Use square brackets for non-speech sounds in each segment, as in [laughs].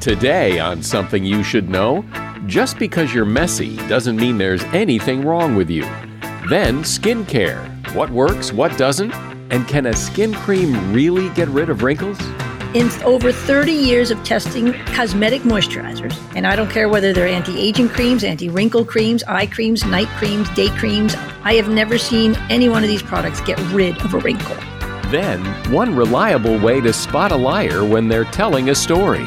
Today on Something You Should Know, just because you're messy doesn't mean there's anything wrong with you. Then, skincare what works, what doesn't, and can a skin cream really get rid of wrinkles? In over 30 years of testing cosmetic moisturizers, and I don't care whether they're anti aging creams, anti wrinkle creams, eye creams, night creams, day creams, I have never seen any one of these products get rid of a wrinkle. Then, one reliable way to spot a liar when they're telling a story.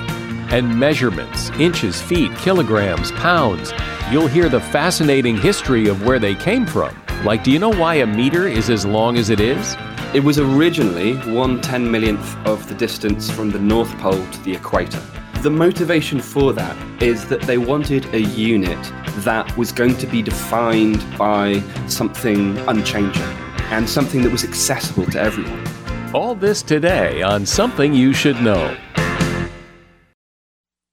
And measurements inches, feet, kilograms, pounds. You'll hear the fascinating history of where they came from like, do you know why a meter is as long as it is? It was originally one ten millionth of the distance from the North Pole to the equator. The motivation for that is that they wanted a unit that was going to be defined by something unchanging and something that was accessible to everyone. All this today on Something You Should Know.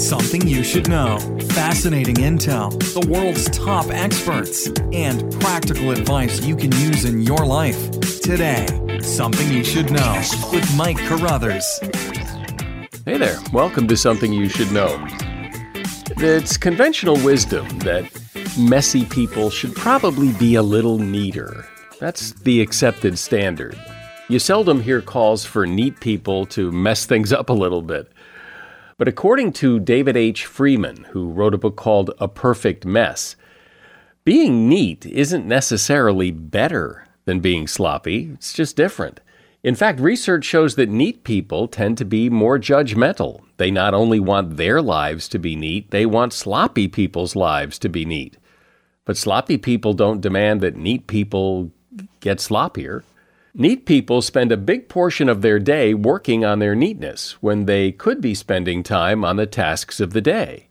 Something you should know. Fascinating intel, the world's top experts, and practical advice you can use in your life. Today, Something You Should Know with Mike Carruthers. Hey there, welcome to Something You Should Know. It's conventional wisdom that messy people should probably be a little neater. That's the accepted standard. You seldom hear calls for neat people to mess things up a little bit. But according to David H. Freedman, who wrote a book called A Perfect Mess, being neat isn't necessarily better than being sloppy, it's just different. In fact, research shows that neat people tend to be more judgmental. They not only want their lives to be neat, they want sloppy people's lives to be neat. But sloppy people don't demand that neat people get sloppier. Neat people spend a big portion of their day working on their neatness when they could be spending time on the tasks of the day.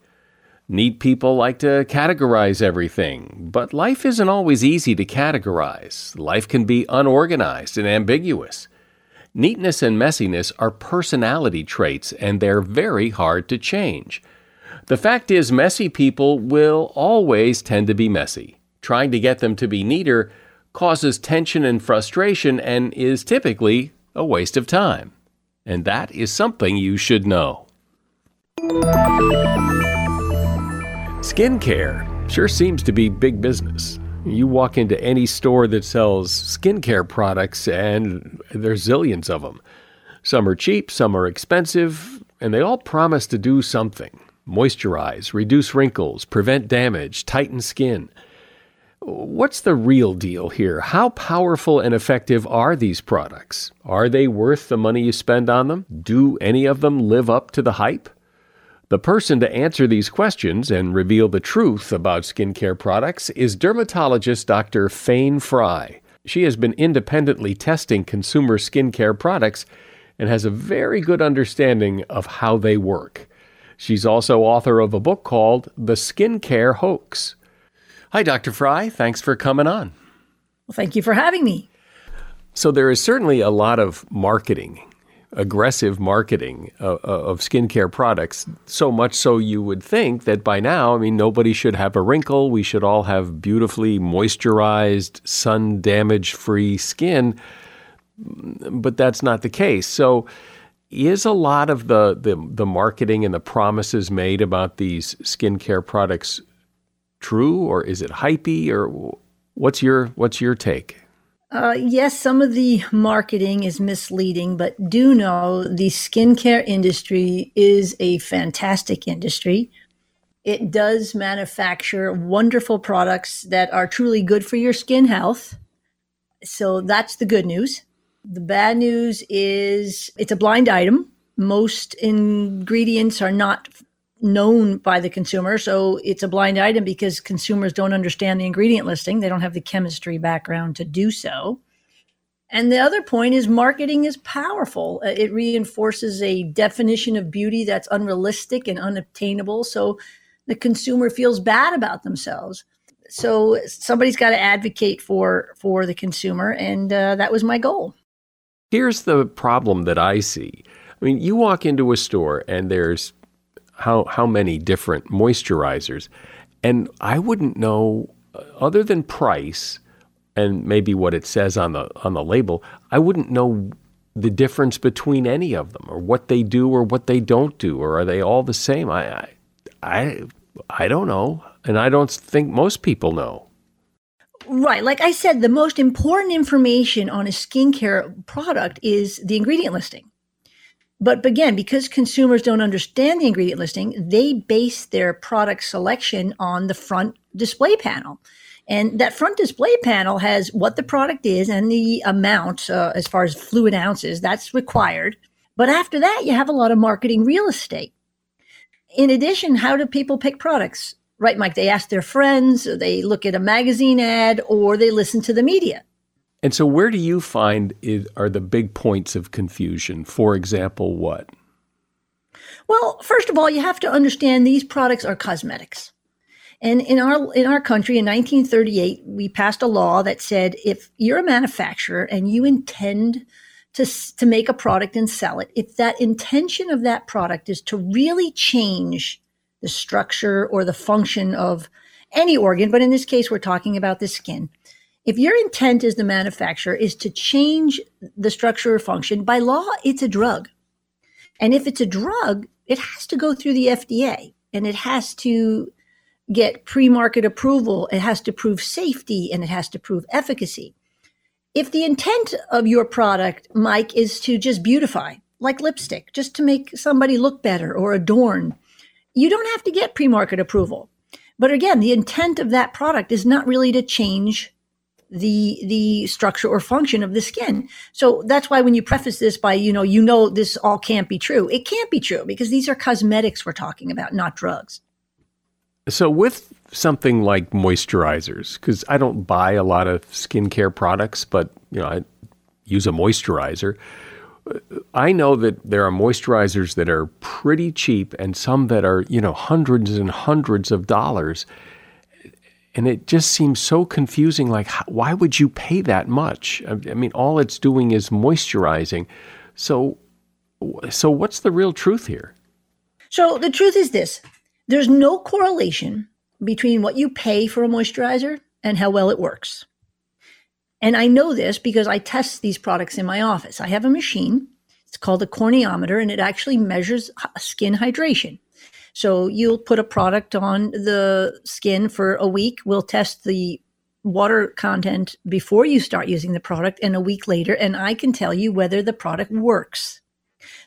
Neat people like to categorize everything, but life isn't always easy to categorize. Life can be unorganized and ambiguous. Neatness and messiness are personality traits, and they're very hard to change. The fact is, messy people will always tend to be messy. Trying to get them to be neater causes tension and frustration and is typically a waste of time. And that is something you should know. Skincare sure seems to be big business. You walk into any store that sells skincare products, and there's zillions of them. Some are cheap, some are expensive, and they all promise to do something moisturize, reduce wrinkles, prevent damage, tighten skin. What's the real deal here? How powerful and effective are these products? Are they worth the money you spend on them? Do any of them live up to the hype? The person to answer these questions and reveal the truth about skincare products is dermatologist Dr. Fayne Frey. She has been independently testing consumer skincare products and has a very good understanding of how they work. She's also author of a book called The Skincare Hoax. Hi, Dr. Frey. Thanks for coming on. Well, thank you for having me. So, there is certainly a lot of marketing, aggressive marketing of, uh, uh, of skincare products. So much so you would think that by now, I mean, nobody should have a wrinkle. We should all have beautifully moisturized, sun damage free skin. But that's not the case. So, is a lot of the, the, the marketing and the promises made about these skincare products true or is it hypey or what's your what's your take? Uh, yes, some of the marketing is misleading, but do know the skincare industry is a fantastic industry. It does manufacture wonderful products that are truly good for your skin health. So that's the good news. The bad news is it's a blind item. Most ingredients are not known by the consumer. So it's a blind item because consumers don't understand the ingredient listing. They don't have the chemistry background to do so. And the other point is marketing is powerful. Uh, it reinforces a definition of beauty that's unrealistic and unobtainable. So the consumer feels bad about themselves. So somebody's got to advocate for for the consumer, and uh, that was my goal. Here's the problem that I see. I mean, you walk into a store and there's how how many different moisturizers, and I wouldn't know uh, other than price and maybe what it says on the on the label. I wouldn't know the difference between any of them or what they do or what they don't do or are they all the same? I I I, I don't know, and I don't think most people know. Right. Like I said, the most important information on a skincare product is the ingredient listing. But again, because consumers don't understand the ingredient listing, they base their product selection on the front display panel. And that front display panel has what the product is and the amount uh, as far as fluid ounces that's required. But after that, you have a lot of marketing real estate. In addition, how do people pick products? Right, Mike? They ask their friends, they look at a magazine ad, or they listen to the media. And so, where do you find are the big points of confusion? For example, what? Well, first of all, you have to understand these products are cosmetics. And in our in our country in 1938, we passed a law that said if you're a manufacturer and you intend to to make a product and sell it, if that intention of that product is to really change the structure or the function of any organ, but in this case we're talking about the skin, if your intent as the manufacturer is to change the structure or function, by law, it's a drug. And if it's a drug, it has to go through the FDA and it has to get pre market approval. It has to prove safety and it has to prove efficacy. If the intent of your product, Mike, is to just beautify, like lipstick, just to make somebody look better or adorn, you don't have to get pre market approval. But again, the intent of that product is not really to change the the structure or function of the skin. So that's why when you preface this by you know you know this all can't be true. It can't be true because these are cosmetics we're talking about, not drugs. So with something like moisturizers, because I don't buy a lot of skincare products, but you know I use a moisturizer. I know that there are moisturizers that are pretty cheap and some that are, you know, hundreds and hundreds of dollars and it just seems so confusing. Like, how, why would you pay that much? I, I mean, all it's doing is moisturizing. So, so what's the real truth here? So the truth is this: there's no correlation between what you pay for a moisturizer and how well it works. And I know this because I test these products in my office. I have a machine. It's called a corneometer, and it actually measures skin hydration. So you'll put a product on the skin for a week. We'll test the water content before you start using the product and a week later, and I can tell you whether the product works.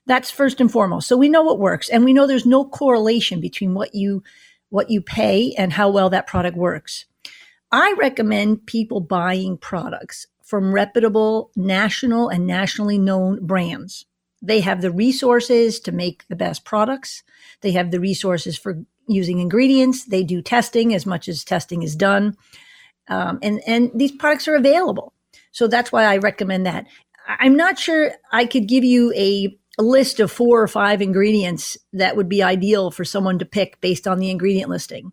That's first and foremost. So we know what works, and we know there's no correlation between what you what you pay and how well that product works. I recommend people buying products from reputable national and nationally known brands. They have the resources to make the best products. They have the resources for using ingredients. They do testing as much as testing is done. Um, and, and these products are available. So that's why I recommend that. I'm not sure I could give you a, a list of four or five ingredients that would be ideal for someone to pick based on the ingredient listing.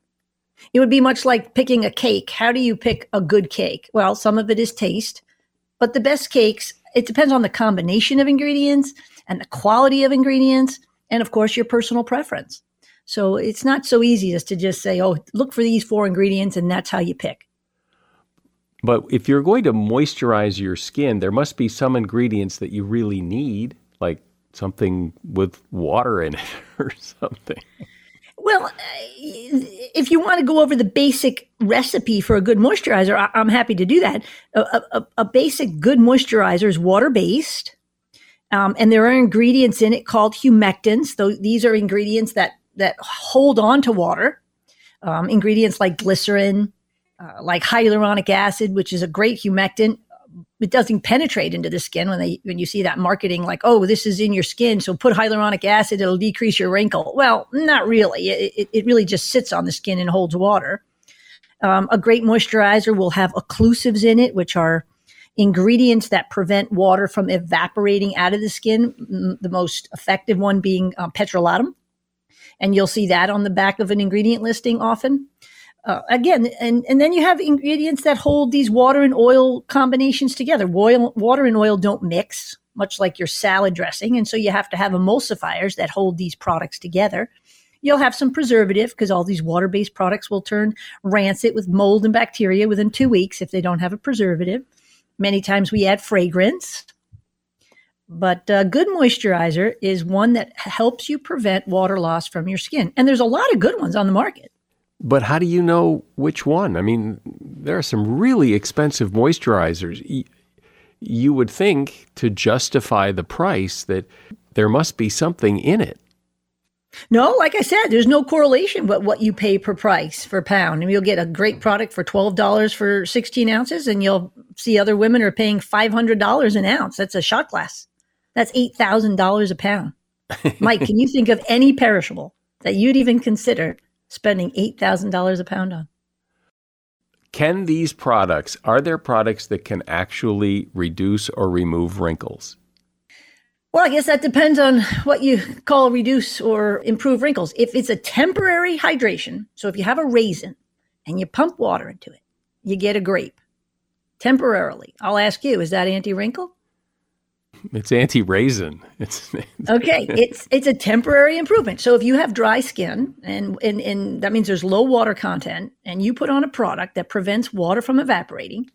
It would be much like picking a cake. How do you pick a good cake? Well, some of it is taste, but the best cakes, it depends on the combination of ingredients and the quality of ingredients, and of course, your personal preference. So it's not so easy as to just say, oh, look for these four ingredients and that's how you pick. But if you're going to moisturize your skin, there must be some ingredients that you really need, like something with water in it [laughs] or something. Well, if you want to go over the basic recipe for a good moisturizer, I'm happy to do that. A, a, a basic good moisturizer is water based, um, and there are ingredients in it called humectants. Though these are ingredients that that hold on to water. Um, ingredients like glycerin, uh, like hyaluronic acid, which is a great humectant. It doesn't penetrate into the skin when they when you see that marketing like, oh, this is in your skin, so put hyaluronic acid, it'll decrease your wrinkle. Well, not really. It, it really just sits on the skin and holds water. Um, a great moisturizer will have occlusives in it, which are ingredients that prevent water from evaporating out of the skin. The most effective one being um, petrolatum, and you'll see that on the back of an ingredient listing often uh, again, and, and then you have ingredients that hold these water and oil combinations together. Oil, water and oil don't mix, much like your salad dressing. And so you have to have emulsifiers that hold these products together. You'll have some preservative because all these water based products will turn rancid with mold and bacteria within two weeks if they don't have a preservative. Many times we add fragrance. But a good moisturizer is one that helps you prevent water loss from your skin. And there's a lot of good ones on the market. But how do you know which one? I mean, there are some really expensive moisturizers. You would think to justify the price that there must be something in it. No, like I said, there's no correlation with what you pay per price for pound. And you'll get a great product for twelve dollars for sixteen ounces, and you'll see other women are paying five hundred dollars an ounce. That's a shot glass. That's eight thousand dollars a pound. [laughs] Mike, can you think of any perishable that you'd even consider spending $8,000 a pound on. Can these products, are there products that can actually reduce or remove wrinkles? Well, I guess that depends on what you call reduce or improve wrinkles. If it's a temporary hydration, so if you have a raisin and you pump water into it, you get a grape temporarily. I'll ask you, is that anti wrinkle? It's anti-raisin. It's, it's okay. [laughs] It's it's a temporary improvement. So if you have dry skin and, and and that means there's low water content, and you put on a product that prevents water from evaporating,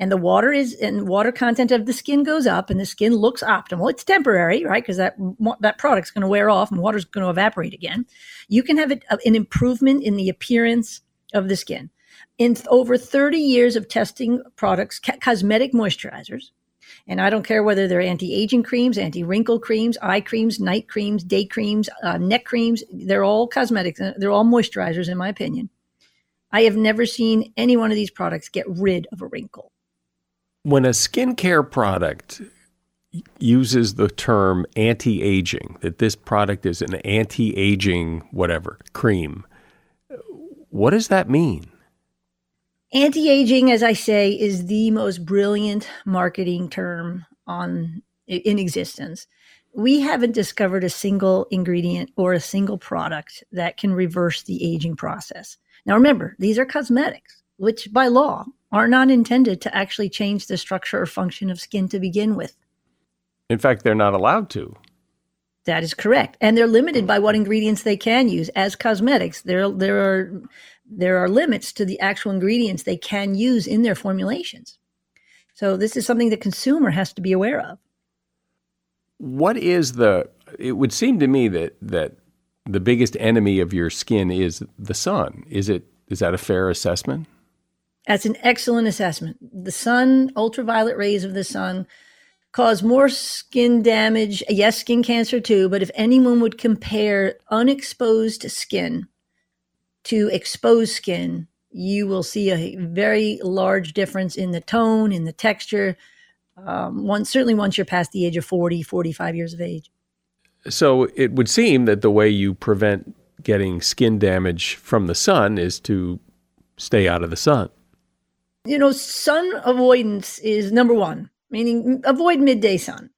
and the water is and water content of the skin goes up, and the skin looks optimal. It's temporary, right? Because that that product's going to wear off, and water's going to evaporate again. You can have a, an improvement in the appearance of the skin. In over 30 years of testing products, ca- cosmetic moisturizers, and I don't care whether they're anti aging creams, anti wrinkle creams, eye creams, night creams, day creams, uh, neck creams. They're all cosmetics. They're all moisturizers, in my opinion. I have never seen any one of these products get rid of a wrinkle. When a skincare product uses the term anti aging, that this product is an anti aging whatever cream, what does that mean? Anti aging, as I say, is the most brilliant marketing term on in existence. We haven't discovered a single ingredient or a single product that can reverse the aging process. Now, remember, these are cosmetics, which by law are not intended to actually change the structure or function of skin to begin with. In fact, they're not allowed to. That is correct. And they're limited by what ingredients they can use as cosmetics. There, there are there are limits to the actual ingredients they can use in their formulations. So this is something the consumer has to be aware of. What is the it would seem to me that that the biggest enemy of your skin is the sun. Is it is that a fair assessment? That's an excellent assessment. The sun, ultraviolet rays of the sun cause more skin damage, yes, skin cancer too, but if anyone would compare unexposed skin to exposed skin, you will see a very large difference in the tone, in the texture. Um, once, certainly once you're past the age of 40, 45 years of age. So it would seem that the way you prevent getting skin damage from the sun is to stay out of the sun. You know, sun avoidance is number one, meaning avoid midday sun.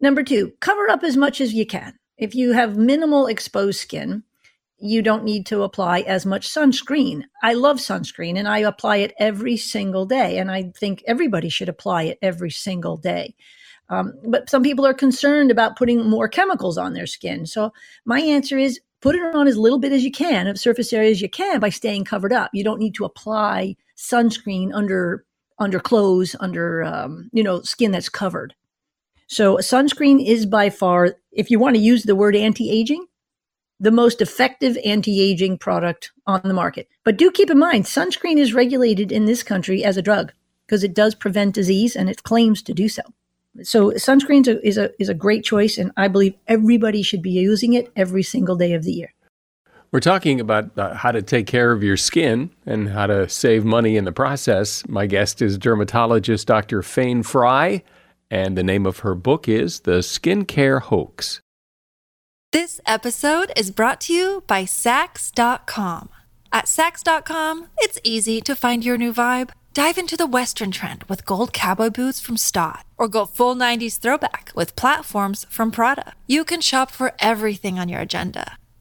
Number two, cover up as much as you can. If you have minimal exposed skin, you don't need to apply as much sunscreen. I love sunscreen and I apply it every single day. And I think everybody should apply it every single day. Um, but some people are concerned about putting more chemicals on their skin. So my answer is put it on as little bit as you can of surface area as you can by staying covered up. You don't need to apply sunscreen under under clothes, under um, you know skin that's covered. So sunscreen is by far, if you want to use the word anti-aging, the most effective anti-aging product on the market. But do keep in mind, sunscreen is regulated in this country as a drug because it does prevent disease and it claims to do so. So sunscreen is a is a great choice, and I believe everybody should be using it every single day of the year. We're talking about uh, how to take care of your skin and how to save money in the process. My guest is dermatologist Dr. Fayne Frey, and the name of her book is The Skincare Hoax. This episode is brought to you by Saks.com. At Saks.com, it's easy to find your new vibe. Dive into the Western trend with gold cowboy boots from Staud, or go full 90s throwback with platforms from Prada. You can shop for everything on your agenda,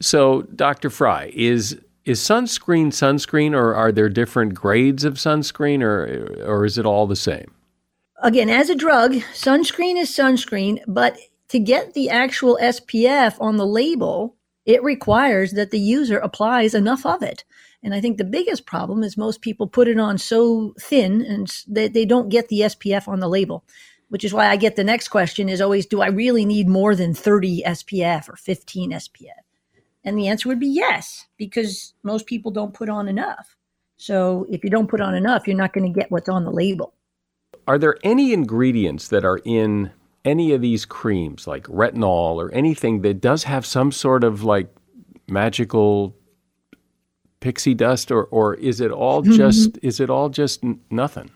So, Dr. Frey, is is sunscreen sunscreen or are there different grades of sunscreen or or is it all the same? Again, as a drug, sunscreen is sunscreen, but to get the actual SPF on the label, it requires that the user applies enough of it. And I think the biggest problem is most people put it on so thin and that they don't get the SPF on the label, which is why I get the next question is always, do I really need more than 30 SPF or 15 SPF? And the answer would be yes, because most people don't put on enough. So if you don't put on enough, you're not going to get what's on the label. Are there any ingredients that are in any of these creams, like retinol or anything that does have some sort of like magical pixie dust, or or is it all mm-hmm. just mm-hmm. is it all just n- nothing?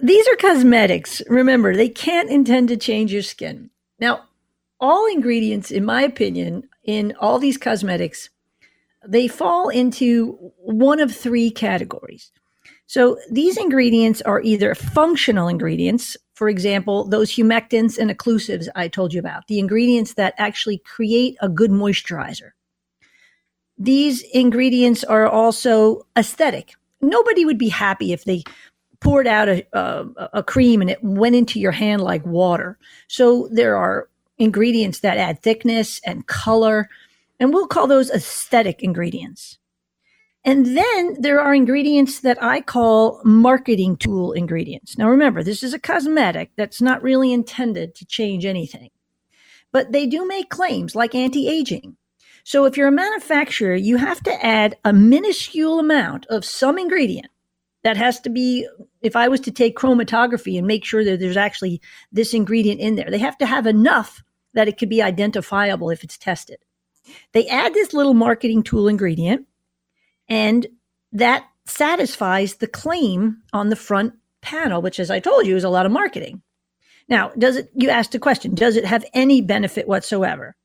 These are cosmetics. Remember, they can't intend to change your skin. Now, all ingredients, in my opinion, in all these cosmetics, they fall into one of three categories. So these ingredients are either functional ingredients, for example, those humectants and occlusives I told you about, the ingredients that actually create a good moisturizer. These ingredients are also aesthetic. Nobody would be happy if they poured out a, a, a cream and it went into your hand like water. So there are ingredients that add thickness and color, and we'll call those aesthetic ingredients. And then there are ingredients that I call marketing tool ingredients. Now, remember, this is a cosmetic that's not really intended to change anything, but they do make claims like anti aging. So, if you're a manufacturer, you have to add a minuscule amount of some ingredient that has to be if i was to take chromatography and make sure that there's actually this ingredient in there they have to have enough that it could be identifiable if it's tested. They add this little marketing tool ingredient, and that satisfies the claim on the front panel, which, as I told you, is a lot of marketing. Now, does it, you asked a question, does it have any benefit whatsoever?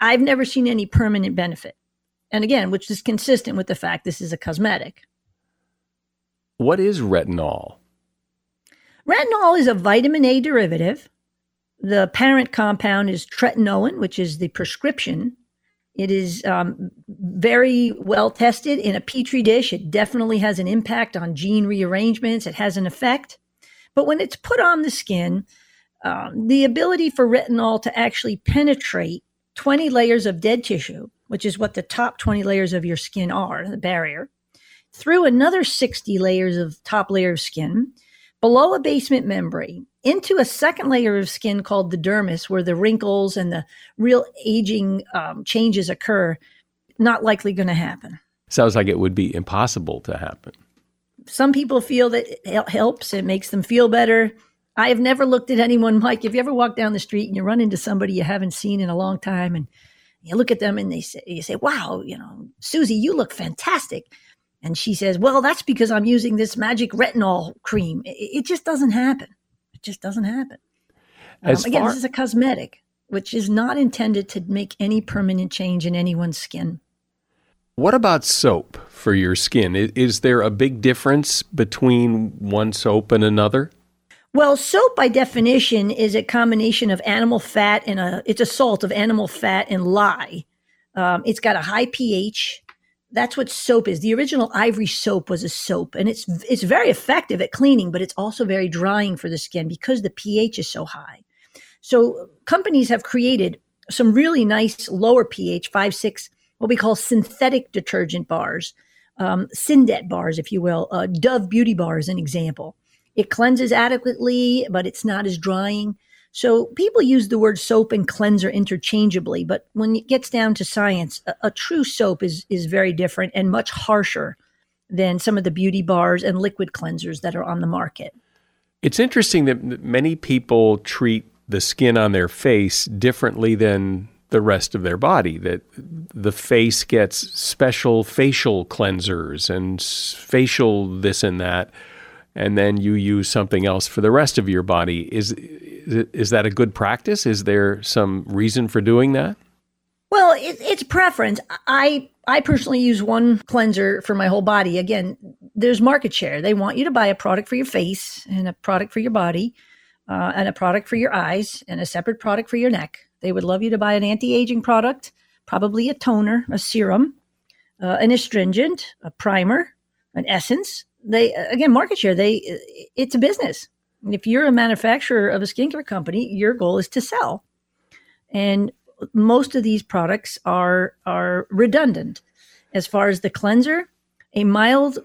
I've never seen any permanent benefit. And again, which is consistent with the fact this is a cosmetic. What is retinol? Retinol is a vitamin A derivative the parent compound is tretinoin, which is the prescription. It is um, very well tested in a petri dish. It definitely has an impact on gene rearrangements. It has an effect. But when it's put on the skin, um, the ability for retinol to actually penetrate 20 layers of dead tissue, which is what the top 20 layers of your skin are, the barrier, through another 60 layers of top layer of skin, below a basement membrane, into a second layer of skin called the dermis, where the wrinkles and the real aging um, changes occur. Not likely going to happen. Sounds like it would be impossible to happen. Some people feel that it helps, it makes them feel better. I have never looked at anyone, Mike. If you ever walk down the street and you run into somebody you haven't seen in a long time, and you look at them and they say, you say, "Wow, you know, Susie, you look fantastic," and she says, "Well, that's because I'm using this magic retinol cream." It, it just doesn't happen. Just doesn't happen. Um, again, far- this is a cosmetic, which is not intended to make any permanent change in anyone's skin. What about soap for your skin? Is there a big difference between one soap and another? Well, soap by definition is a combination of animal fat and a it's a salt of animal fat and lye. Um, it's got a high pH. That's what soap is. The original ivory soap was a soap, and it's it's very effective at cleaning, but it's also very drying for the skin because the pH is so high. So companies have created some really nice lower pH, five, six, what we call synthetic detergent bars, um, Syndet bars, if you will. Uh, Dove Beauty Bar is an example it cleanses adequately, but it's not as drying. So people use the word soap and cleanser interchangeably, but when it gets down to science, a, a, true soap is is very different and much harsher than some of the beauty bars and liquid cleansers that are on the market. It's interesting that many people treat the skin on their face differently than the rest of their body that the face gets special facial cleansers and facial this and that and then you use something else for the rest of your body. Is is that a good practice? Is there some reason for doing that? Well, it, it's preference. I I personally use one cleanser for my whole body. Again, there's market share. They want you to buy a product for your face and a product for your body, uh, and a product for your eyes and a separate product for your neck. They would love you to buy an anti-aging product, probably a toner, a serum, uh, an astringent, a primer, an essence, they again market share they it's a business. If you're a manufacturer of a skincare company your goal is to sell. And most of these products are are redundant. As far as the cleanser a mild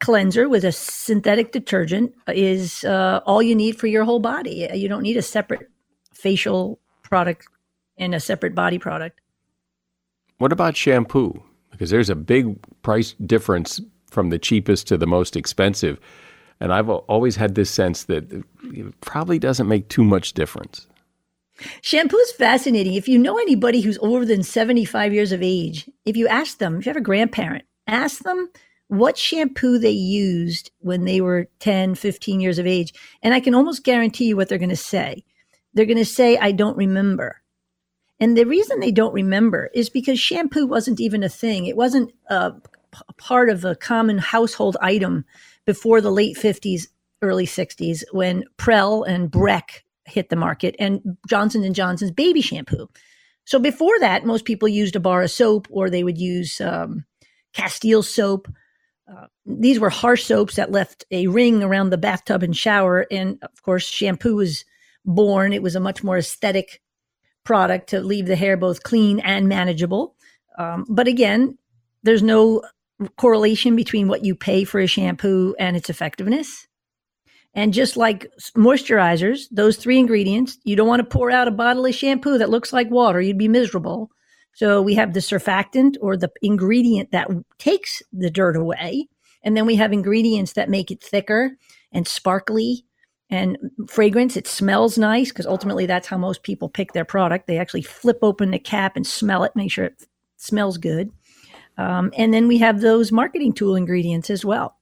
cleanser with a synthetic detergent is uh, all you need for your whole body. You don't need a separate facial product and a separate body product. What about shampoo? Because there's a big price difference from the cheapest to the most expensive. And I've always had this sense that it probably doesn't make too much difference. Shampoo is fascinating. If you know anybody who's older than 75 years of age, if you ask them, if you have a grandparent, ask them what shampoo they used when they were 10, 15 years of age. And I can almost guarantee you what they're going to say. They're going to say, I don't remember. And the reason they don't remember is because shampoo wasn't even a thing. It wasn't a part of a common household item before the late 50s, early 60s when Prell and Breck hit the market and Johnson and Johnson's baby shampoo. So before that, most people used a bar of soap or they would use um, Castile soap. Uh, these were harsh soaps that left a ring around the bathtub and shower. And of course, shampoo was born. It was a much more aesthetic product to leave the hair both clean and manageable. Um, but again, there's no correlation between what you pay for a shampoo and its effectiveness. And just like moisturizers, those three ingredients, you don't want to pour out a bottle of shampoo that looks like water. You'd be miserable. So we have the surfactant or the ingredient that takes the dirt away. And then we have ingredients that make it thicker and sparkly and fragrance. It smells nice because ultimately that's how most people pick their product. They actually flip open the cap and smell it, make sure it smells good. Um, and then we have those marketing tool ingredients as well.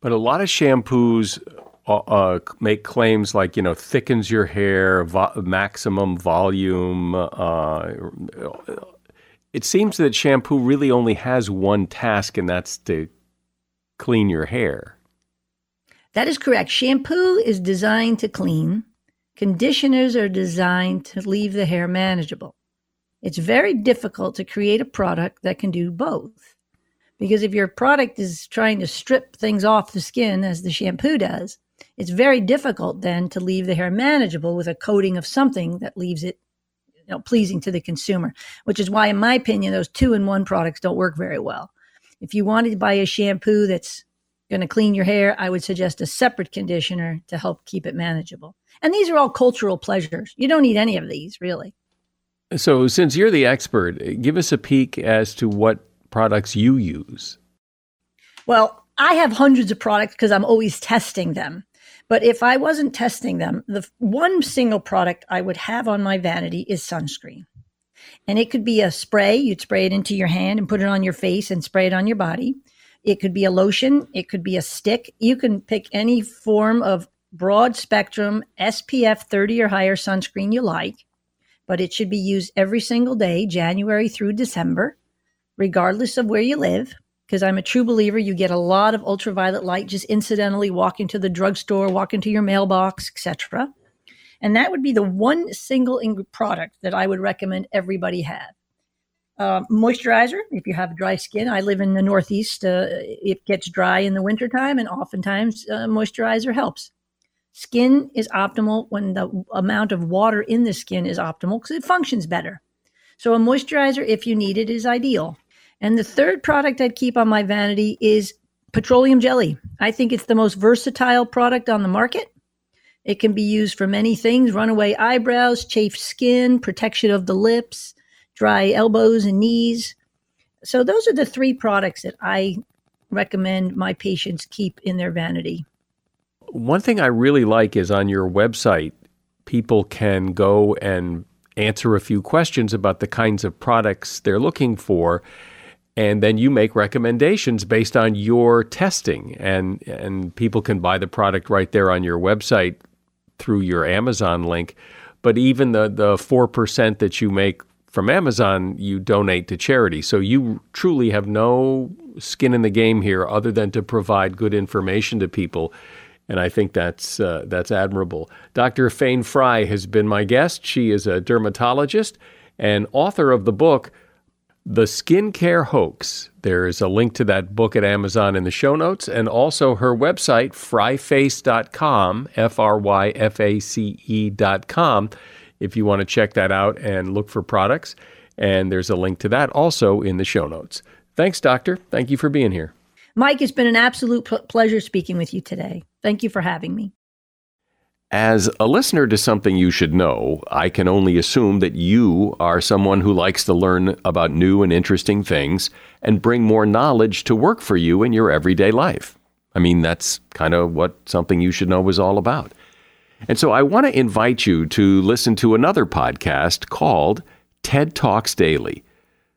But a lot of shampoos uh, uh, make claims like you know thickens your hair, vo- maximum volume. Uh, it seems that shampoo really only has one task, and that's to clean your hair. That is correct. Shampoo is designed to clean. Conditioners are designed to leave the hair manageable. It's very difficult to create a product that can do both. Because if your product is trying to strip things off the skin, as the shampoo does, it's very difficult then to leave the hair manageable with a coating of something that leaves it you know, pleasing to the consumer, which is why, in my opinion, those two in one products don't work very well. If you wanted to buy a shampoo that's going to clean your hair, I would suggest a separate conditioner to help keep it manageable. And these are all cultural pleasures. You don't need any of these, really. So, since you're the expert, give us a peek as to what products you use. Well, I have hundreds of products because I'm always testing them. But if I wasn't testing them, the one single product I would have on my vanity is sunscreen. And it could be a spray, you'd spray it into your hand and put it on your face and spray it on your body. It could be a lotion, it could be a stick. You can pick any form of broad spectrum SPF 30 or higher sunscreen you like, but it should be used every single day, January through December, regardless of where you live. Because I'm a true believer, you get a lot of ultraviolet light just incidentally walking to the drugstore, walking to your mailbox, etc. And that would be the one single product that I would recommend everybody have. Uh, moisturizer, if you have dry skin. I live in the Northeast. Uh, it gets dry in the wintertime, and oftentimes uh, moisturizer helps. Skin is optimal when the amount of water in the skin is optimal because it functions better. So, a moisturizer, if you need it, is ideal. And the third product I'd keep on my vanity is petroleum jelly. I think it's the most versatile product on the market. It can be used for many things runaway eyebrows, chafed skin, protection of the lips, dry elbows and knees. So, those are the three products that I recommend my patients keep in their vanity. One thing I really like is on your website, people can go and answer a few questions about the kinds of products they're looking for. And then you make recommendations based on your testing, and, and people can buy the product right there on your website through your Amazon link. But even the, the 4% that you make from Amazon, you donate to charity. So you truly have no skin in the game here other than to provide good information to people. And I think that's uh, that's admirable. Dr. Fayne Frey has been my guest. She is a dermatologist and author of the book The Skincare Hoax. There is a link to that book at Amazon in the show notes, and also her website, fryface.com, F R Y F A C E.com if you want to check that out and look for products. And there's a link to that also in the show notes. Thanks, Doctor. Thank you for being here. Mike, it's been an absolute pleasure speaking with you today. Thank you for having me. As a listener to something you should know, I can only assume that you are someone who likes to learn about new and interesting things and bring more knowledge to work for you in your everyday life. I mean, that's kind of what something you should know was all about. And so I want to invite you to listen to another podcast called TED Talks Daily.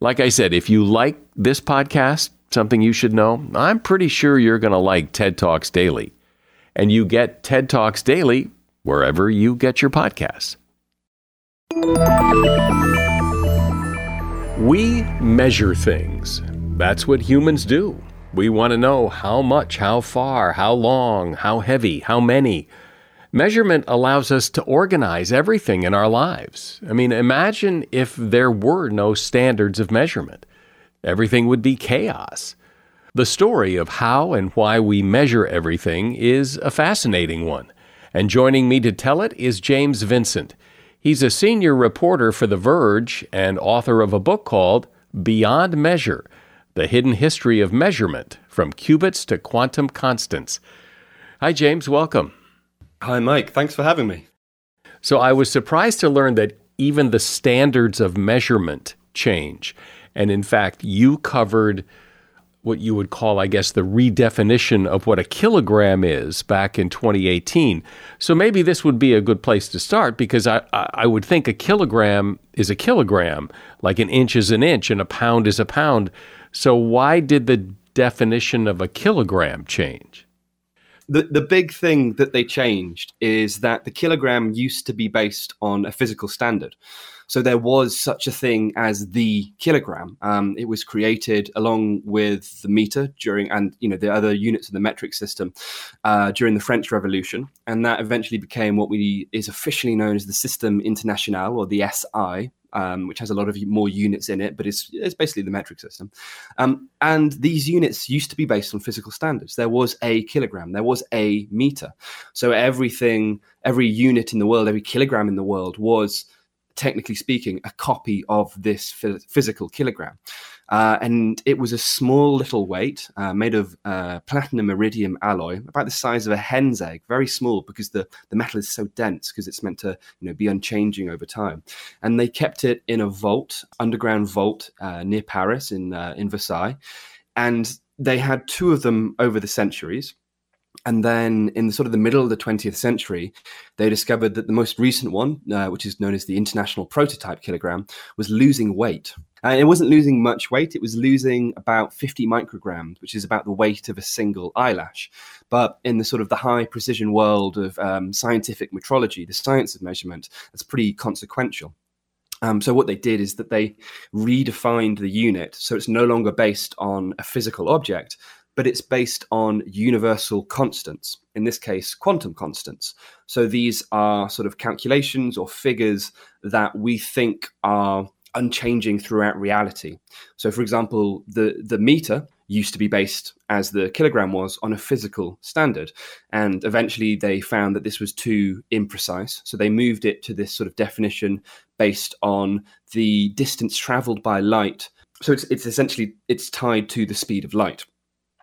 Like I said, if you like this podcast, something you should know, I'm pretty sure you're going to like TED Talks Daily. And you get TED Talks Daily wherever you get your podcasts. We measure things. That's what humans do. We want to know how much, how far, how long, how heavy, how many. Measurement allows us to organize everything in our lives. I mean, imagine if there were no standards of measurement. Everything would be chaos. The story of how and why we measure everything is a fascinating one. And joining me to tell it is James Vincent. He's a senior reporter for The Verge and author of a book called Beyond Measure the Hidden History of Measurement From Cubits to Quantum Constants. Hi, James. Welcome. Hi, Mike. Thanks for having me. So, I was surprised to learn that even the standards of measurement change. And in fact, you covered what you would call, I guess, the redefinition of what a kilogram is back in 2018. So maybe this would be a good place to start because I, I would think a kilogram is a kilogram, like an inch is an inch and a pound is a pound. So why did the definition of a kilogram change? The, the big thing that they changed is that the kilogram used to be based on a physical standard. So there was such a thing as the kilogram. Um, it was created along with the meter during, and you know the other units of the metric system uh, during the French Revolution, and that eventually became what we is officially known as the System International or the SI, um, which has a lot of more units in it, but it's, it's basically the metric system. Um, and these units used to be based on physical standards. There was a kilogram, there was a meter. So everything, every unit in the world, every kilogram in the world was, technically speaking, a copy of this physical kilogram. Uh, and it was a small little weight uh, made of uh, platinum iridium alloy, about the size of a hen's egg, very small because the, the metal is so dense because it's meant to you know be unchanging over time. And they kept it in a vault, underground vault uh, near Paris in uh, in Versailles, and they had two of them over the centuries. And then in the sort of the middle of the 20th century, they discovered that the most recent one, uh, which is known as the International Prototype Kilogram, was losing weight. And it wasn't losing much weight, it was losing about 50 micrograms, which is about the weight of a single eyelash. But in the sort of the high precision world of um, scientific metrology, the science of measurement, that's pretty consequential. Um, so what they did is that they redefined the unit, so it's no longer based on a physical object, but it's based on universal constants, in this case, quantum constants. So these are sort of calculations or figures that we think are unchanging throughout reality. So, for example, the, the meter used to be based, as the kilogram was, on a physical standard. And eventually they found that this was too imprecise. So they moved it to this sort of definition based on the distance traveled by light. So it's, it's essentially it's tied to the speed of light.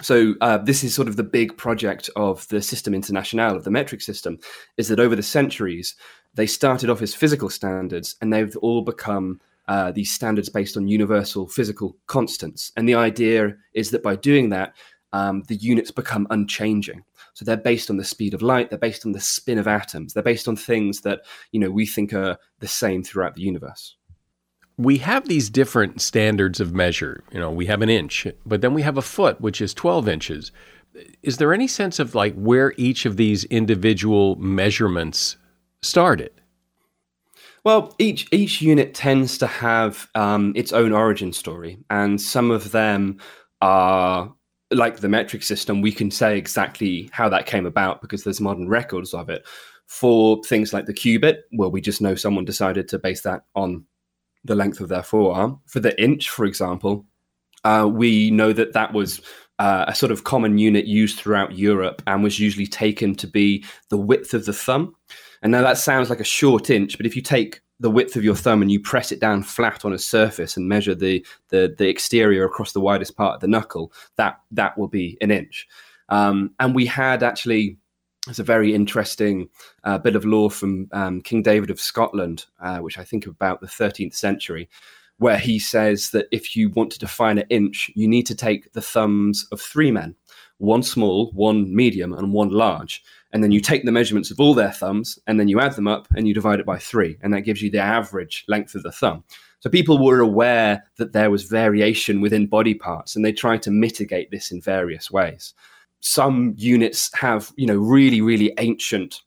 So uh, this is sort of the big project of the System International of the metric system, is that over the centuries they started off as physical standards, and they've all become uh, these standards based on universal physical constants. And the idea is that by doing that, um, the units become unchanging. So they're based on the speed of light, they're based on the spin of atoms, they're based on things that you know we think are the same throughout the universe we have these different standards of measure. You know, we have an inch, but then we have a foot, which is 12 inches. Is there any sense of like where each of these individual measurements started? Well, each each unit tends to have um, its own origin story, and some of them are like the metric system. We can say exactly how that came about because there's modern records of it. For things like the cubit, well, we just know someone decided to base that on the length of their forearm. For the inch, for example, uh, we know that that was uh, a sort of common unit used throughout Europe and was usually taken to be the width of the thumb. And now that sounds like a short inch, but if you take the width of your thumb and you press it down flat on a surface and measure the the, the exterior across the widest part of the knuckle, that that will be an inch. Um, and we had actually there's a very interesting uh, bit of law from um, King David of Scotland, uh, which I think about the 13th century, where he says that if you want to define an inch, you need to take the thumbs of three men, one small, one medium, and one large. And then you take the measurements of all their thumbs, and then you add them up and you divide it by three. And that gives you the average length of the thumb. So people were aware that there was variation within body parts, and they tried to mitigate this in various ways some units have, you know, really, really ancient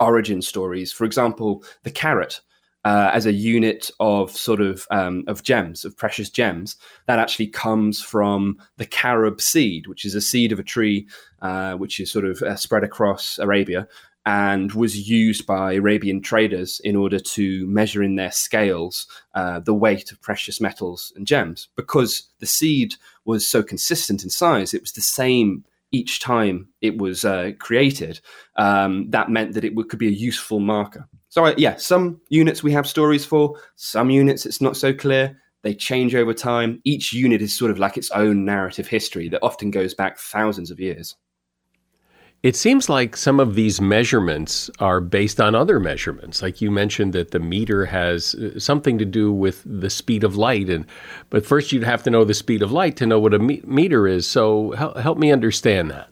origin stories. For example, the carat uh, as a unit of sort of um, of gems, of precious gems, that actually comes from the carob seed, which is a seed of a tree uh, which is sort of uh, spread across Arabia and was used by Arabian traders in order to measure in their scales uh, the weight of precious metals and gems. Because the seed was so consistent in size, it was the same each time it was uh, created, um, that meant that it w- could be a useful marker. So, yeah, some units we have stories for, some units it's not so clear. They change over time. Each unit is sort of like its own narrative history that often goes back thousands of years. It seems like some of these measurements are based on other measurements. Like you mentioned that the meter has uh, something to do with the speed of light and but first you'd have to know the speed of light to know what a me- meter is. So help, help me understand that.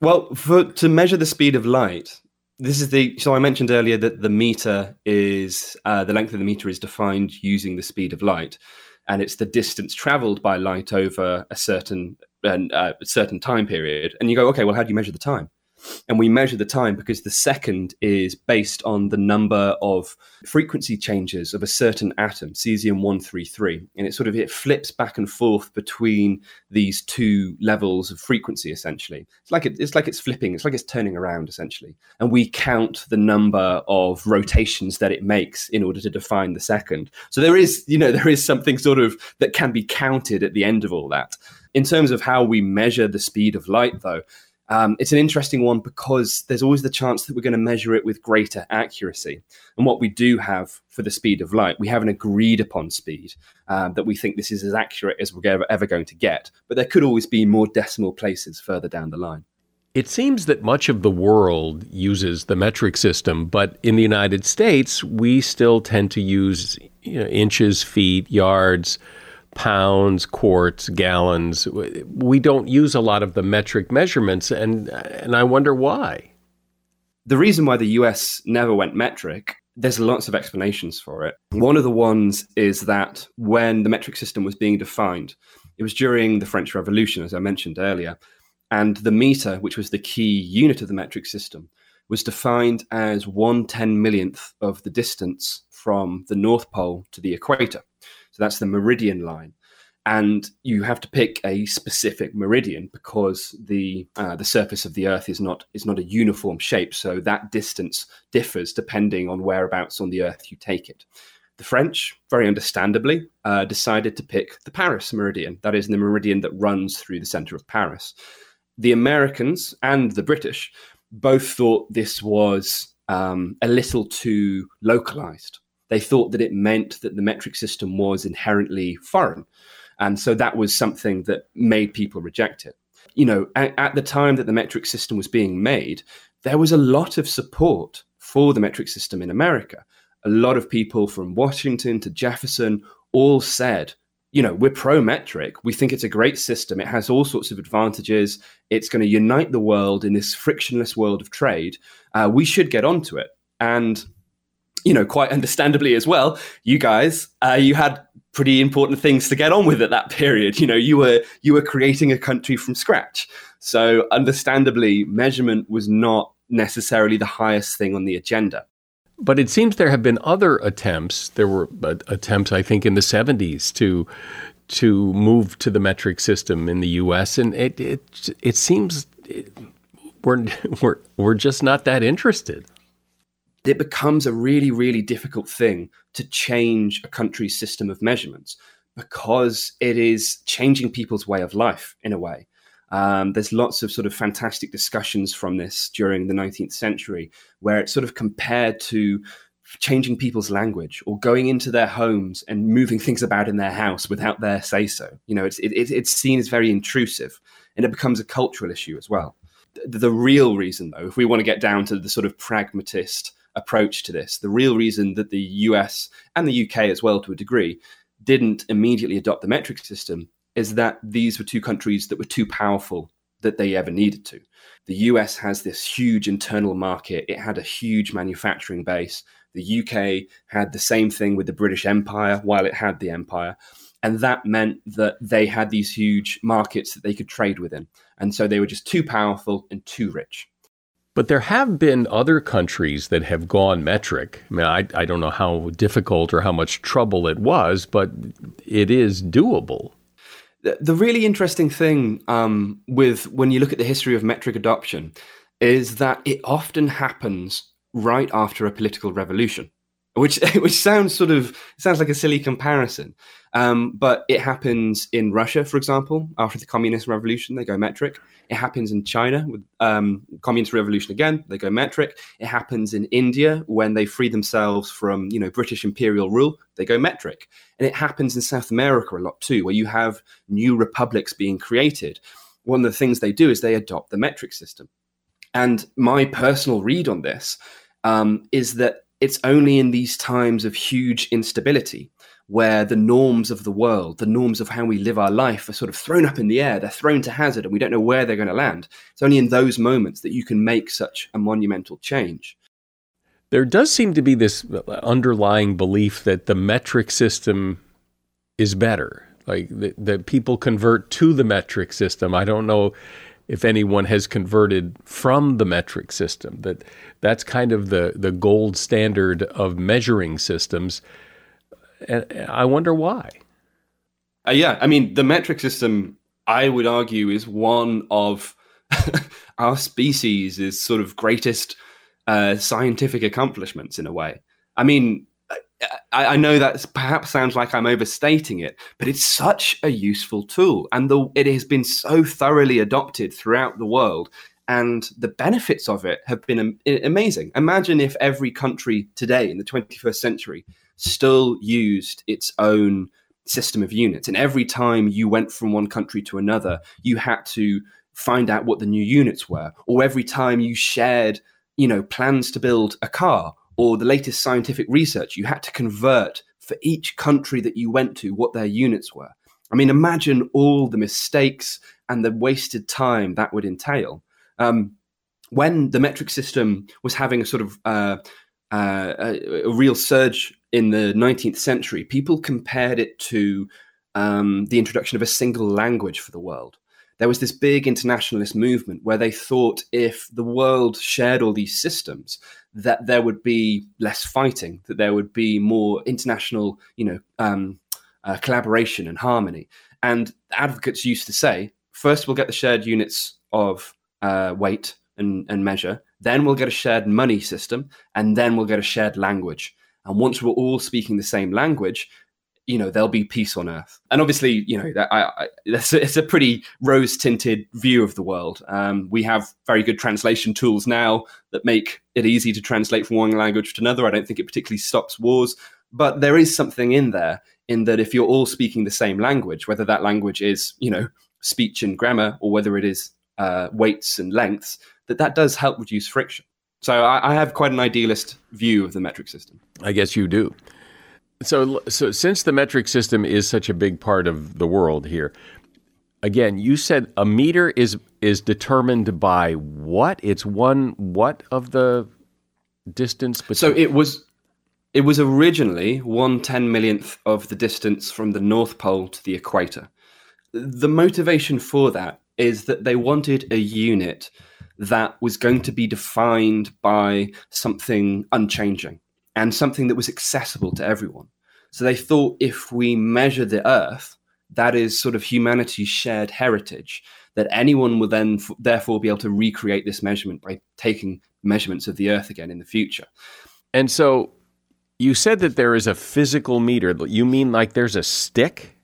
Well, for to measure the speed of light, this is the so I mentioned earlier that the meter is uh, the length of the meter is defined using the speed of light, and it's the distance traveled by light over a certain a certain time period. And you go, okay, well, how do you measure the time? And we measure the time because the second is based on the number of frequency changes of a certain atom, cesium 133. And it sort of it flips back and forth between these two levels of frequency, essentially. It's like it, it's like it's flipping, it's like it's turning around, essentially. And we count the number of rotations that it makes in order to define the second. So there is, you know, there is something sort of that can be counted at the end of all that. In terms of how we measure the speed of light, though, um, it's an interesting one because there's always the chance that we're going to measure it with greater accuracy. And what we do have for the speed of light, we have an agreed upon speed um, that we think this is as accurate as we're ever, ever going to get. But there could always be more decimal places further down the line. It seems that much of the world uses the metric system, but in the United States, we still tend to use you know, inches, feet, yards pounds, quarts, gallons. We don't use a lot of the metric measurements, and and I wonder why. The reason why the US never went metric, there's lots of explanations for it. One of the ones is that when the metric system was being defined, it was during the French Revolution, as I mentioned earlier, and the meter, which was the key unit of the metric system, was defined as one ten millionth of the distance from the North Pole to the equator. So that's the meridian line. And you have to pick a specific meridian because the uh, the surface of the Earth is not is not a uniform shape. So that distance differs depending on whereabouts on the Earth you take it. The French, very understandably, uh, decided to pick the Paris meridian. That is the meridian that runs through the center of Paris. The Americans and the British both thought this was um, a little too localized they thought that it meant that the metric system was inherently foreign. And so that was something that made people reject it. You know, at, at, the time that the metric system was being made, there was a lot of support for the metric system in America. A lot of people from Washington to Jefferson all said, you know, we're pro metric. We think it's a great system. It has all sorts of advantages. It's going to unite the world in this frictionless world of trade. Uh, we should get onto it. And you know, quite understandably as well, you guys, uh, you had pretty important things to get on with at that period. You know, you were you were creating a country from scratch, so understandably, measurement was not necessarily the highest thing on the agenda. But it seems there have been other attempts. There were attempts, I think, in the '70s to to move to the metric system in the U.S. and it it it seems it, we're [laughs] we're we're just not that interested it becomes a really, really difficult thing to change a country's system of measurements because it is changing people's way of life in a way. Um, there's lots of sort of fantastic discussions from this during the 19th century where it's sort of compared to changing people's language or going into their homes and moving things about in their house without their say so. You know, it's, it, it's seen as very intrusive and it becomes a cultural issue as well. The, the real reason, though, if we want to get down to the sort of pragmatist approach to this. The real reason that the US and the UK, as well to a degree, didn't immediately adopt the metric system is that these were two countries that were too powerful that they ever needed to. The US has this huge internal market, it had a huge manufacturing base. The UK had the same thing with the British Empire while it had the empire. And that meant that they had these huge markets that they could trade within. And so they were just too powerful and too rich. But there have been other countries that have gone metric. I mean, I, I don't know how difficult or how much trouble it was, but it is doable. The, the really interesting thing um, with when you look at the history of metric adoption is that it often happens right after a political revolution which [laughs] which sounds sort of sounds like a silly comparison, um, but it happens in Russia, for example, after the communist revolution, they go metric. It happens in China with um, communist revolution again, they go metric. It happens in India when they free themselves from you know British imperial rule, they go metric, and it happens in South America a lot too, where you have new republics being created. One of the things they do is they adopt the metric system. And my personal read on this um, is that it's only in these times of huge instability where the norms of the world, the norms of how we live our life, are sort of thrown up in the air. They're thrown to hazard, and we don't know where they're going to land. It's only in those moments that you can make such a monumental change. There does seem to be this uh, underlying belief that the metric system is better, like that, that people convert to the metric system. I don't know if anyone has converted from the metric system. That that's kind of the the gold standard of measuring systems. And I wonder why. Uh, yeah, I mean, the metric system, I would argue, is one of [laughs] our species' sort of greatest uh, scientific accomplishments in a way. I mean, I, I, know that perhaps sounds like I'm overstating it, but it's such a useful tool, and the, it has been so thoroughly adopted throughout the world. And the benefits of it have been amazing. Imagine if every country today in the 21st century still used its own system of units. And every time you went from one country to another, you had to find out what the new units were. Or every time you shared, you know, plans to build a car or the latest scientific research, you had to convert for each country that you went to what their units were. I mean, imagine all the mistakes and the wasted time that would entail. Um, when the metric system was having a sort of uh, uh, a, a, real surge in the 19th century, people compared it to um, the introduction of a single language for the world. There was this big internationalist movement where they thought if the world shared all these systems, that there would be less fighting, that there would be more international, you know, um, uh, collaboration and harmony. And advocates used to say, first we'll get the shared units of uh, weight and, and measure, then we'll get a shared money system, and then we'll get a shared language. And once we're all speaking the same language, you know there'll be peace on earth. And obviously you know that I, I, it's a pretty rose tinted view of the world. Um, we have very good translation tools now that make it easy to translate from one language to another. I don't think it particularly stops wars. But there is something in there in that if you're all speaking the same language whether that language is you know speech and grammar or whether it is uh, weights and lengths that that does help reduce friction. So I, I have quite an idealist view of the metric system. I guess you do so, so since the metric system is such a big part of the world here, again, you said a meter is is determined by what? It's one what of the distance between. So it was it was originally one ten millionth of the distance from the North Pole to the equator. The motivation for that is that they wanted a unit that was going to be defined by something unchanging and something that was accessible to everyone. So they thought if we measure the Earth, that is sort of humanity's shared heritage, that anyone would then f- therefore be able to recreate this measurement by taking measurements of the Earth again in the future. And so you said that there is a physical meter. You mean like there's a stick?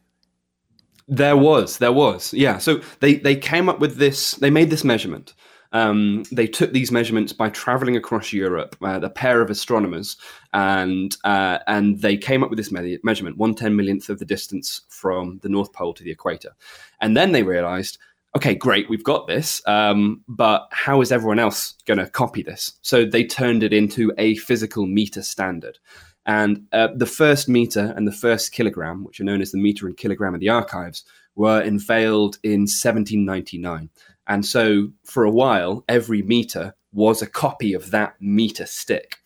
There was, there was, yeah. So they they came up with this. They made this measurement, um, they took these measurements by traveling across Europe, uh, a pair of astronomers, and uh, and they came up with this me- measurement, one ten millionth of the distance from the North Pole to the equator. And then they realized, okay, great, we've got this, um, but how is everyone else going to copy this? So they turned it into a physical meter standard. And uh, the first meter and the first kilogram, which are known as the meter and kilogram of the archives, were unveiled in 1799. And so for a while, every meter was a copy of that meter stick.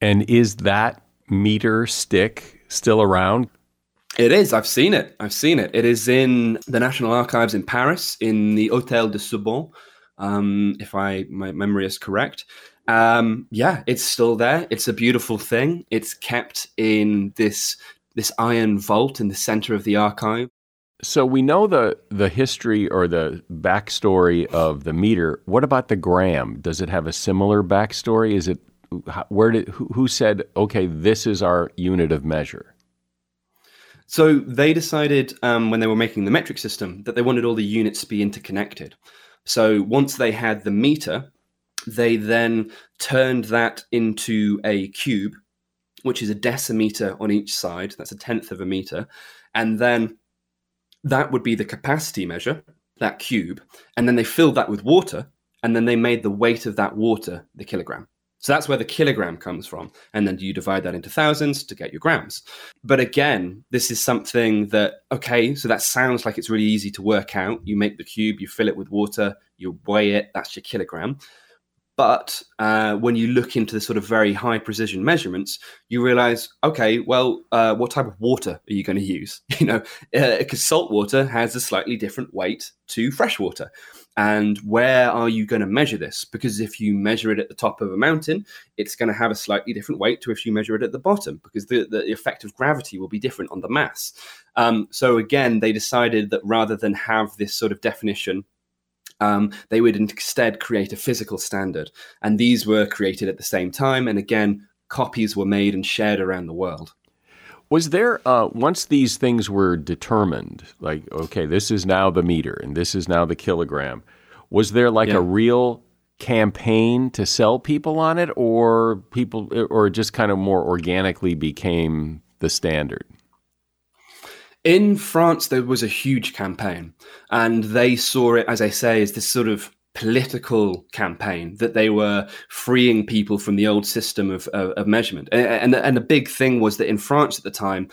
And is that meter stick still around? It is. I've seen it. I've seen it. It is in the National Archives in Paris, in the Hôtel de Sorbonne, um, if I my memory is correct. Um, yeah, it's still there. It's a beautiful thing. It's kept in this this iron vault in the center of the archive. So we know the the history or the backstory of the meter. What about the gram? Does it have a similar backstory? Is it where did who, who said okay this is our unit of measure? So they decided um, when they were making the metric system that they wanted all the units to be interconnected. So once they had the meter, they then turned that into a cube, which is a decimeter on each side. That's a tenth of a meter, and then that would be the capacity measure, that cube, and then they filled that with water, and then they made the weight of that water the kilogram. So that's where the kilogram comes from. And then you divide that into thousands to get your grams. But again, this is something that, okay, so that sounds like it's really easy to work out. You make the cube, you fill it with water, you weigh it, that's your kilogram. But uh, when you look into the sort of very high precision measurements, you realize, okay, well, uh, what type of water are you going to use? [laughs] You know, because uh, salt water has a slightly different weight to fresh water. And where are you going to measure this? Because if you measure it at the top of a mountain, it's going to have a slightly different weight to if you measure it at the bottom, because the, the effect of gravity will be different on the mass. Um, so again, they decided that rather than have this sort of definition um, they would instead create a physical standard. And these were created at the same time. And again, copies were made and shared around the world. Was there, uh, once these things were determined, like, okay, this is now the meter and this is now the kilogram, was there like yeah. a real campaign to sell people on it or people, or just kind of more organically became the standard? In France, there was a huge campaign, and they saw it, as I say, as this sort of political campaign that they were freeing people from the old system of, of, of measurement. And, and, and the big thing was that in France at the time,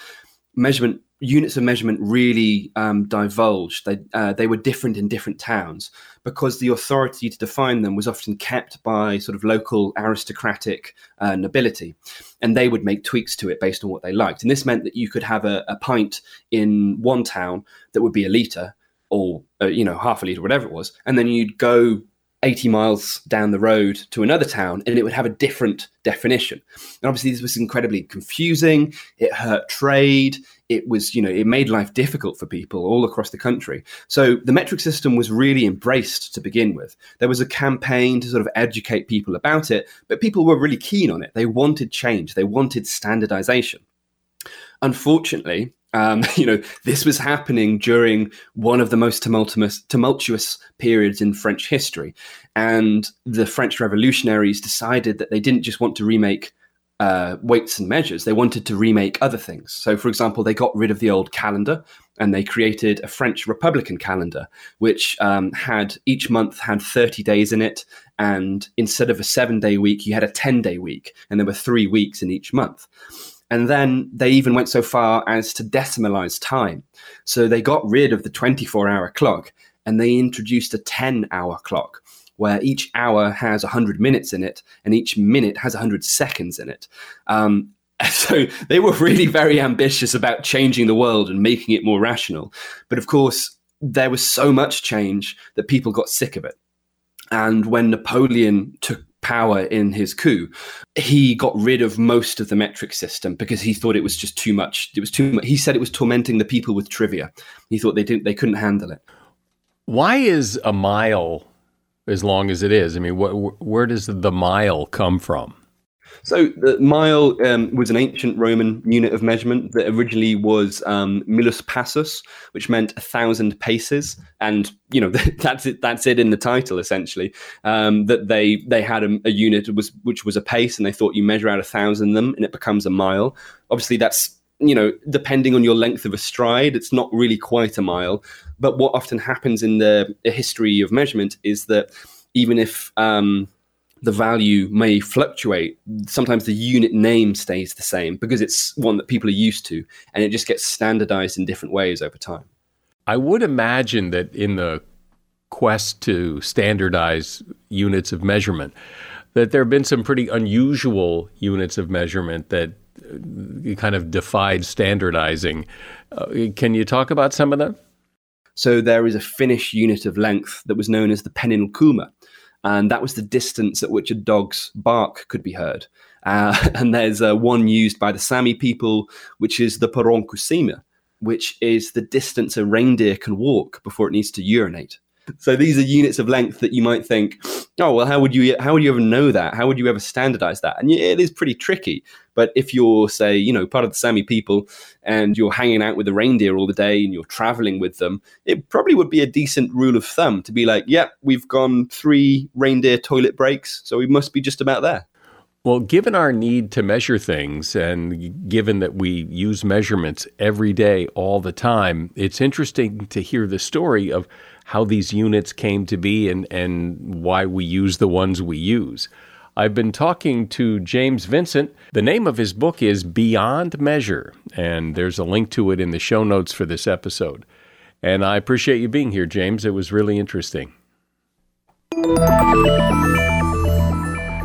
measurement units of measurement really um, divulged. They uh, they were different in different towns because the authority to define them was often kept by sort of local aristocratic uh, nobility, and they would make tweaks to it based on what they liked. And this meant that you could have a, a pint in one town that would be a liter or uh, you know half a liter, whatever it was, and then you'd go 80 miles down the road to another town and it would have a different definition. And obviously, this was incredibly confusing. It hurt trade. It was, you know, it made life difficult for people all across the country. So the metric system was really embraced to begin with. There was a campaign to sort of educate people about it, but people were really keen on it. They wanted change, they wanted standardization. Unfortunately, um, [laughs] you know, this was happening during one of the most tumultuous, tumultuous periods in French history. And the French revolutionaries decided that they didn't just want to remake uh, weights and measures, they wanted to remake other things. So, for example, they got rid of the old calendar and they created a French Republican calendar, which um, had each month had 30 days in it. And instead of a seven day week, you had a 10 day week, and there were three weeks in each month. And then they even went so far as to decimalize time. So they got rid of the 24 hour clock and they introduced a 10 hour clock where each hour has 100 minutes in it and each minute has 100 seconds in it. Um, [laughs] so they were really very ambitious about changing the world and making it more rational. But of course, there was so much change that people got sick of it. And when Napoleon took power in his coup, he got rid of most of the metric system because he thought it was just too much. It was too much. He said it was tormenting the people with trivia. He thought they didn't, they couldn't handle it. Why is a mile as long as it is? I mean, wh- where does the mile come from? So the mile um, was an ancient Roman unit of measurement that originally was um, mille passus, which meant a thousand paces, and you know [laughs] that's it. That's it in the title essentially. Um, that they they had a, a unit was which was a pace, and they thought you measure out a thousand of them, and it becomes a mile. Obviously, that's you know depending on your length of a stride, it's not really quite a mile. But what often happens in the, the history of measurement is that even if um, the value may fluctuate. Sometimes the unit name stays the same because it's one that people are used to, and it just gets standardized in different ways over time. I would imagine that in the quest to standardize units of measurement, that there have been some pretty unusual units of measurement that uh, kind of defied standardizing. Uh, can you talk about some of them? So there is a Finnish unit of length that was known as the peninkulma, and that was the distance at which a dog's bark could be heard. Uh, [laughs] and there's uh, one used by the Sami people, which is the poronkusema, which is the distance a reindeer can walk before it needs to urinate. [laughs] So these are units of length that you might think, oh well, how would you how would you ever know that? How would you ever standardize that? And it is pretty tricky. But if you're say you know part of the Sami people and you're hanging out with the reindeer all the day and you're traveling with them, it probably would be a decent rule of thumb to be like, yep, yeah, we've gone three reindeer toilet breaks, so we must be just about there. Well, given our need to measure things and given that we use measurements every day, all the time, it's interesting to hear the story of how these units came to be and, and why we use the ones we use. I've been talking to James Vincent. The name of his book is Beyond Measure, and there's a link to it in the show notes for this episode. And I appreciate you being here, James. It was really interesting.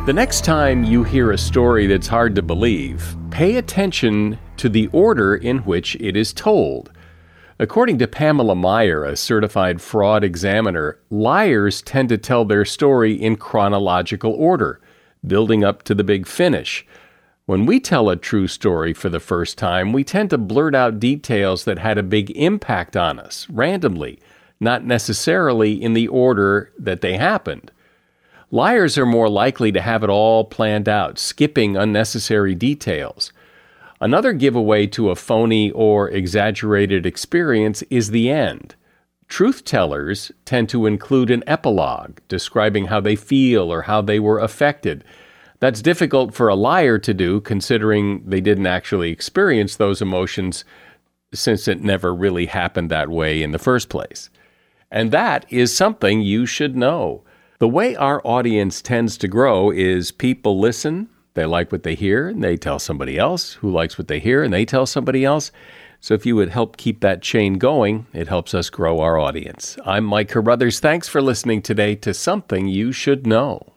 The next time you hear a story that's hard to believe, pay attention to the order in which it is told. According to Pamela Meyer, a certified fraud examiner, liars tend to tell their story in chronological order, building up to the big finish. When we tell a true story for the first time, we tend to blurt out details that had a big impact on us, randomly, not necessarily in the order that they happened. Liars are more likely to have it all planned out, skipping unnecessary details. Another giveaway to a phony or exaggerated experience is the end. Truth tellers tend to include an epilogue describing how they feel or how they were affected. That's difficult for a liar to do, considering they didn't actually experience those emotions since it never really happened that way in the first place. And that is something you should know. The way our audience tends to grow is people listen, they like what they hear, and they tell somebody else who likes what they hear, and they tell somebody else. So if you would help keep that chain going, it helps us grow our audience. I'm Mike Carruthers. Thanks for listening today to Something You Should Know.